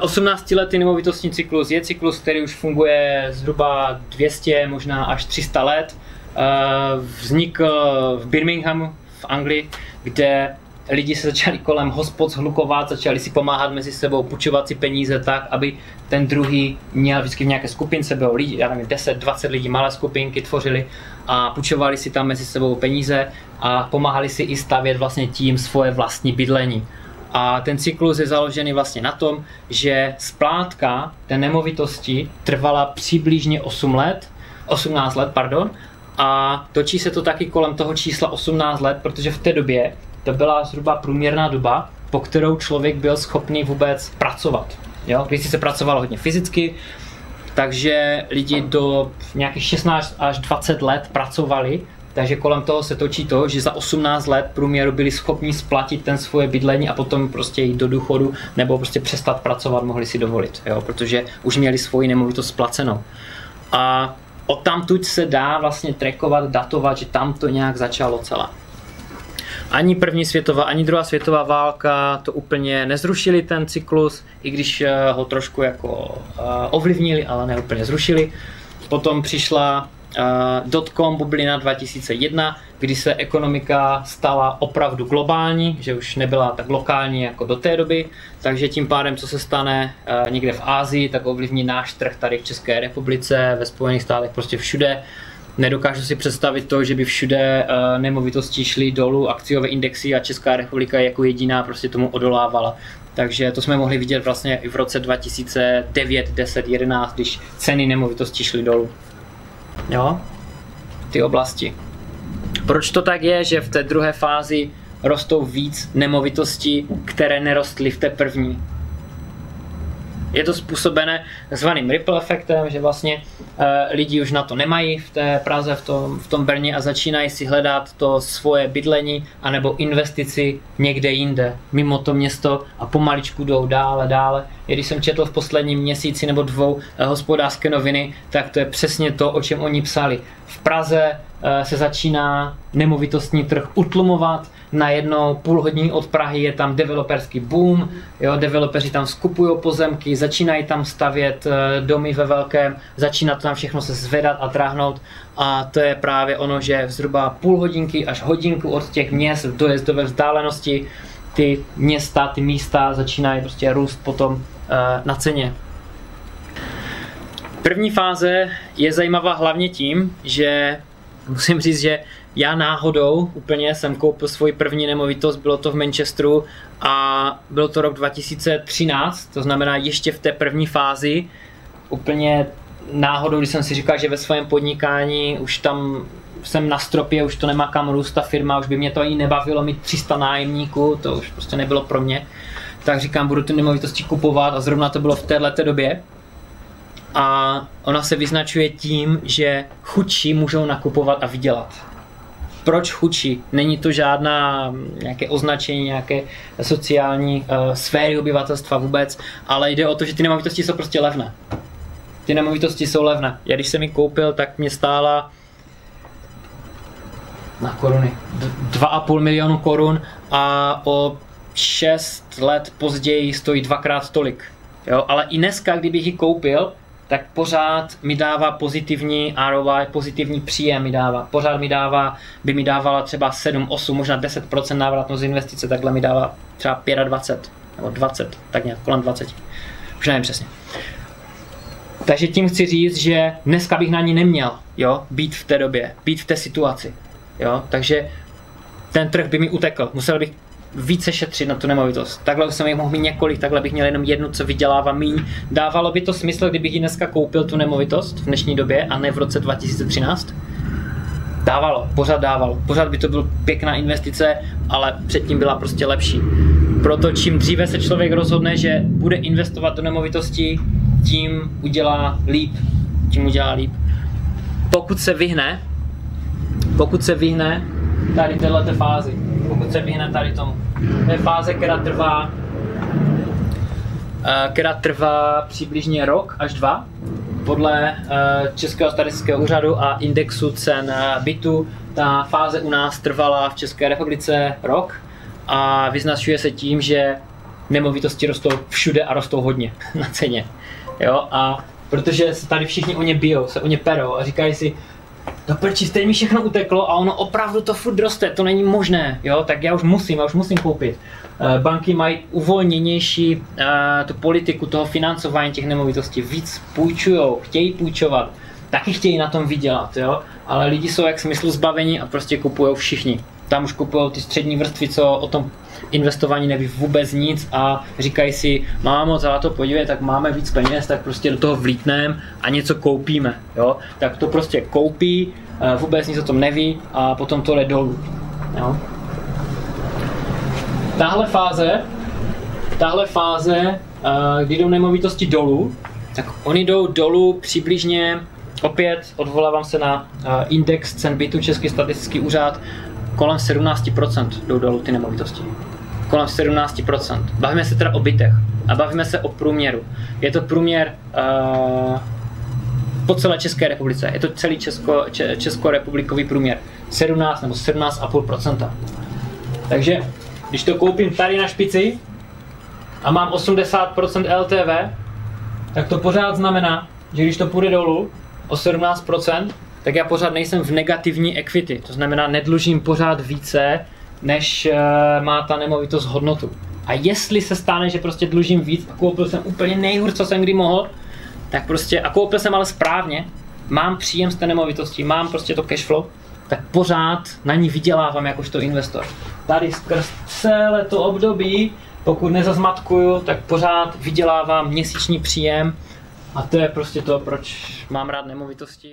18-letý nemovitostní cyklus je cyklus, který už funguje zhruba 200, možná až 300 let. Eh, vznikl v Birminghamu v Anglii, kde lidi se začali kolem hospod zhlukovat, začali si pomáhat mezi sebou, půjčovat si peníze tak, aby ten druhý měl vždycky v nějaké skupince, bylo lidi, já nevím, 10, 20 lidí, malé skupinky tvořili a půjčovali si tam mezi sebou peníze a pomáhali si i stavět vlastně tím svoje vlastní bydlení. A ten cyklus je založený vlastně na tom, že splátka té nemovitosti trvala přibližně 8 let, 18 let, pardon, a točí se to taky kolem toho čísla 18 let, protože v té době to byla zhruba průměrná doba, po kterou člověk byl schopný vůbec pracovat. Jo? Když se pracovalo hodně fyzicky, takže lidi do nějakých 16 až 20 let pracovali, takže kolem toho se točí to, že za 18 let průměru byli schopni splatit ten svoje bydlení a potom prostě jít do důchodu nebo prostě přestat pracovat mohli si dovolit, jo? protože už měli svoji nemovitost splacenou. A od tamtud se dá vlastně trackovat, datovat, že tam to nějak začalo celé. Ani první světová, ani druhá světová válka to úplně nezrušili ten cyklus, i když eh, ho trošku jako eh, ovlivnili, ale ne úplně zrušili. Potom přišla dotcom bublina 2001, kdy se ekonomika stala opravdu globální, že už nebyla tak lokální jako do té doby, takže tím pádem, co se stane uh, někde v Ázii, tak ovlivní náš trh tady v České republice, ve Spojených státech, prostě všude. Nedokážu si představit to, že by všude uh, nemovitosti šly dolů, akciové indexy a Česká republika jako jediná prostě tomu odolávala. Takže to jsme mohli vidět vlastně i v roce 2009, 10, 11, když ceny nemovitosti šly dolů jo, ty oblasti. Proč to tak je, že v té druhé fázi rostou víc nemovitostí, které nerostly v té první? Je to způsobené zvaným ripple efektem, že vlastně e, lidi už na to nemají v té Praze, v tom, v tom Brně a začínají si hledat to svoje bydlení anebo investici někde jinde, mimo to město a pomaličku jdou dále, dále. Když jsem četl v posledním měsíci nebo dvou e, hospodářské noviny, tak to je přesně to, o čem oni psali. V Praze e, se začíná nemovitostní trh utlumovat, najednou půl hodiny od Prahy je tam developerský boom, jo, developeři tam skupují pozemky, začínají tam stavět eh, domy ve velkém, začíná to tam všechno se zvedat a tráhnout a to je právě ono, že zhruba půl hodinky až hodinku od těch měst v dojezdové vzdálenosti ty města, ty místa začínají prostě růst potom na ceně. První fáze je zajímavá hlavně tím, že musím říct, že já náhodou úplně jsem koupil svoji první nemovitost, bylo to v Manchesteru a byl to rok 2013, to znamená ještě v té první fázi, úplně náhodou, když jsem si říkal, že ve svém podnikání už tam jsem na stropě, už to nemá kam růst ta firma, už by mě to ani nebavilo mít 300 nájemníků, to už prostě nebylo pro mě. Tak říkám, budu ty nemovitosti kupovat a zrovna to bylo v této době. A ona se vyznačuje tím, že chudší můžou nakupovat a vydělat proč chudší. Není to žádná nějaké označení, nějaké sociální uh, sféry obyvatelstva vůbec, ale jde o to, že ty nemovitosti jsou prostě levné. Ty nemovitosti jsou levné. Já když jsem ji koupil, tak mě stála na koruny. 2,5 milionu korun a o 6 let později stojí dvakrát tolik. Jo, ale i dneska, kdybych ji koupil, tak pořád mi dává pozitivní ROI, pozitivní příjem mi dává. Pořád mi dává, by mi dávala třeba 7, 8, možná 10% návratnost investice, takhle mi dává třeba 25 nebo 20, tak nějak kolem 20. Už nevím přesně. Takže tím chci říct, že dneska bych na ní neměl, jo, být v té době, být v té situaci, jo, takže ten trh by mi utekl, musel bych více šetřit na tu nemovitost. Takhle už jsem jich mohl mít několik, takhle bych měl jenom jednu, co vydělává míň. Dávalo by to smysl, kdybych ji dneska koupil tu nemovitost v dnešní době a ne v roce 2013? Dávalo, pořád dávalo. Pořád by to byl pěkná investice, ale předtím byla prostě lepší. Proto čím dříve se člověk rozhodne, že bude investovat do nemovitosti, tím udělá líp. Tím udělá líp. Pokud se vyhne, pokud se vyhne tady této fázi, pokud se vyhne tady tomu. To je fáze, která trvá eh, která trvá přibližně rok až dva podle eh, Českého statistického úřadu a indexu cen eh, bytu. Ta fáze u nás trvala v České republice rok a vyznačuje se tím, že nemovitosti rostou všude a rostou hodně na ceně. Jo, a protože se tady všichni o ně bijou, se o ně perou a říkají si, to prči, stejně mi všechno uteklo a ono opravdu to furt roste, to není možné, jo, tak já už musím, já už musím koupit. Eh, banky mají uvolněnější uh, tu politiku toho financování těch nemovitostí, víc půjčují, chtějí půjčovat, taky chtějí na tom vydělat, jo, ale lidi jsou jak smyslu zbavení a prostě kupují všichni. Tam už kupují ty střední vrstvy, co o tom investování neví vůbec nic a říkají si, mámo, za to podívej, tak máme víc peněz, tak prostě do toho vlítneme a něco koupíme. Jo? Tak to prostě koupí, eh, vůbec nic o tom neví a potom to jde dolů. Jo? Tahle fáze, tahle fáze, eh, kdy jdou nemovitosti dolů, tak oni jdou dolů přibližně, opět odvolávám se na eh, index cen bytu Český statistický úřad, kolem 17% jdou dolů ty nemovitosti. Kolem 17%. Bavíme se teda o bytech a bavíme se o průměru. Je to průměr uh, po celé České republice. Je to celý česko, če, českorepublikový průměr. 17 nebo 17,5%. Takže když to koupím tady na špici a mám 80% LTV, tak to pořád znamená, že když to půjde dolů o 17%, tak já pořád nejsem v negativní equity. To znamená, nedlužím pořád více, než uh, má ta nemovitost hodnotu. A jestli se stane, že prostě dlužím víc a koupil jsem úplně nejhůř, co jsem kdy mohl, tak prostě, a koupil jsem ale správně, mám příjem z té nemovitosti, mám prostě to cash flow, tak pořád na ní vydělávám jakožto investor. Tady skrz celé to období, pokud nezazmatkuju, tak pořád vydělávám měsíční příjem a to je prostě to, proč mám rád nemovitosti.